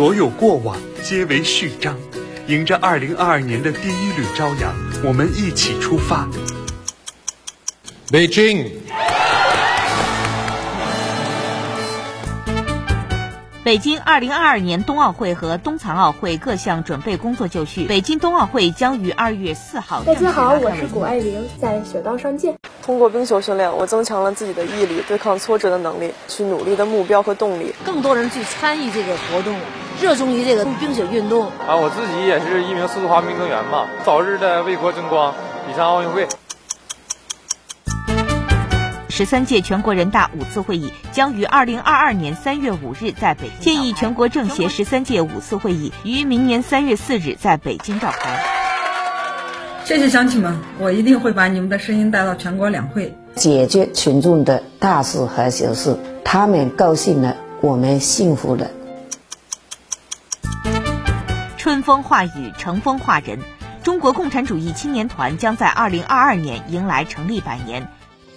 所有过往皆为序章。迎着二零二二年的第一缕朝阳，我们一起出发。北京。北京二零二二年冬奥会和冬残奥会各项准备工作就绪。北京冬奥会将于二月四号。大家好，我是谷爱凌，在雪道上见。通过冰球训练，我增强了自己的毅力、对抗挫折的能力，去努力的目标和动力。更多人去参与这个活动，热衷于这个冰雪运动。啊，我自己也是一名速度滑冰运动员嘛，早日的为国争光，比上奥运会。十三届全国人大五次会议将于二零二二年三月五日在北京。建议全国政协十三届五次会议于明年三月四日在北京召开。谢谢乡亲们，我一定会把你们的声音带到全国两会，解决群众的大事和小事。他们高兴了，我们幸福了。春风化雨，乘风化人。中国共产主义青年团将在二零二二年迎来成立百年。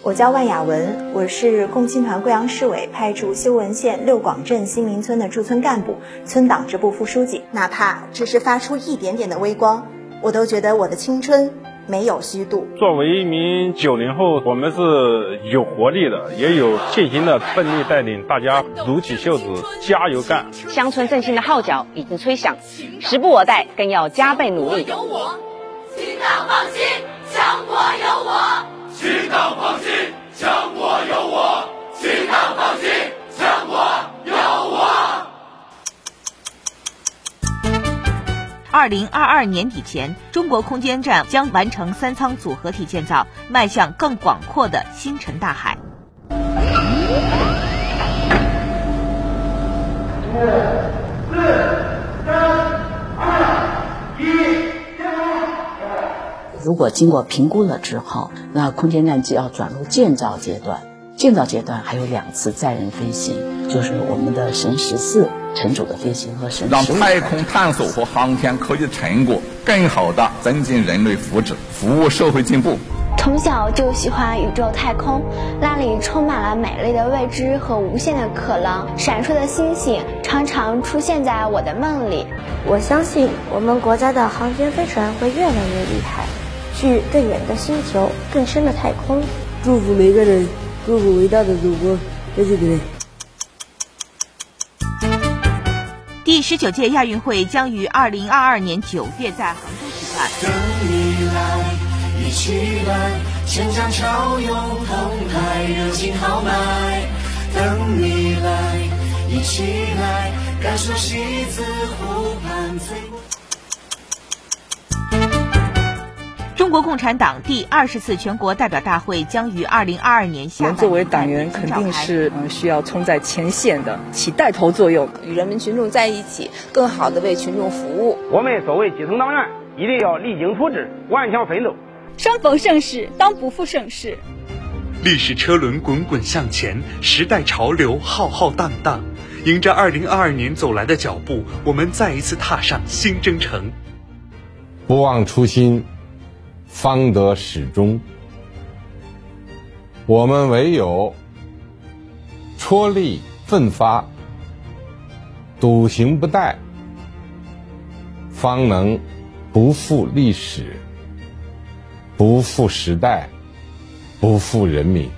我叫万雅文，我是共青团贵阳市委派驻修文县六广镇新民村的驻村干部、村党支部副书记。哪怕只是发出一点点的微光，我都觉得我的青春没有虚度。作为一名九零后，我们是有活力的，也有信心的，奋力带领大家撸起袖子加油干。乡村振兴的号角已经吹响，时不我待，更要加倍努力。有我，请党放心，强国有我。请党放心，二零二二年底前，中国空间站将完成三舱组合体建造，迈向更广阔的星辰大海。五、四、三、二、一、停如果经过评估了之后，那空间站就要转入建造阶段。建造阶段还有两次载人飞行，就是我们的神十四乘组的飞行和神让太空探索和航天科技成果更好的增进人类福祉，服务社会进步。从小就喜欢宇宙太空，那里充满了美丽的未知和无限的可能。闪烁的星星常常出现在我的梦里。我相信我们国家的航天飞船会越来越厉害。去更远的星球，更深的太空。祝福每个人，祝福伟大的祖国，谢谢各位。第十九届亚运会将于二零二二年九月在杭州举办。等你来，一起来，千江潮涌澎湃，热情豪迈。等你来，一起来，感受西子湖畔最。国共产党第二十次全国代表大会将于二零二二年下半年作为党员，肯定是嗯需要冲在前线的，起带头作用，与人民群众在一起，更好的为群众服务。我们作为基层党员，一定要励精图治，顽强奋斗。生逢盛世，当不负盛世。历史车轮滚滚向前，时代潮流浩浩荡荡。迎着二零二二年走来的脚步，我们再一次踏上新征程。不忘初心。方得始终。我们唯有踔厉奋发、笃行不怠，方能不负历史、不负时代、不负人民。